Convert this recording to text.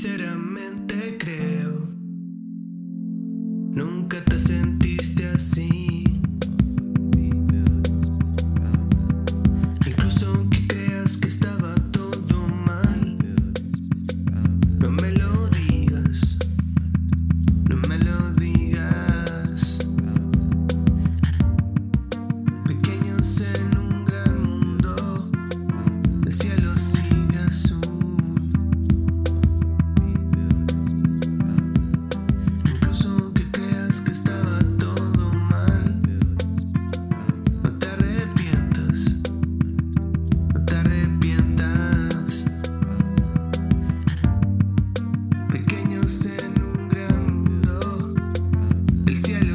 sinceramente creo. Nunca te sentí. El cielo.